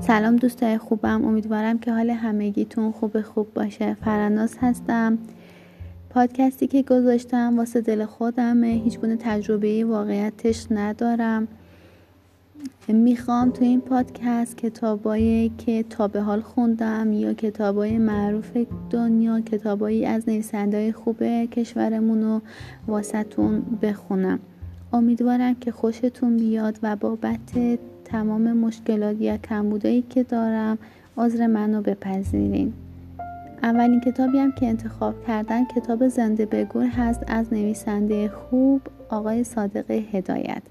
سلام دوستای خوبم. امیدوارم که حال همگیتون خوب خوب باشه. فرناز هستم. پادکستی که گذاشتم واسه دل خودمه. هیچ گونه تجربه واقعیتش ندارم. می‌خوام تو این پادکست کتابایی که تا به حال خوندم یا کتابای معروف دنیا کتابایی از نویسنده خوب کشورمون رو واسهتون بخونم. امیدوارم که خوشتون بیاد و بابت تمام مشکلات یا کمبودایی که دارم عذر منو بپذیرین. اولین کتابی هم که انتخاب کردن کتاب زنده بگور هست از نویسنده خوب آقای صادق هدایت.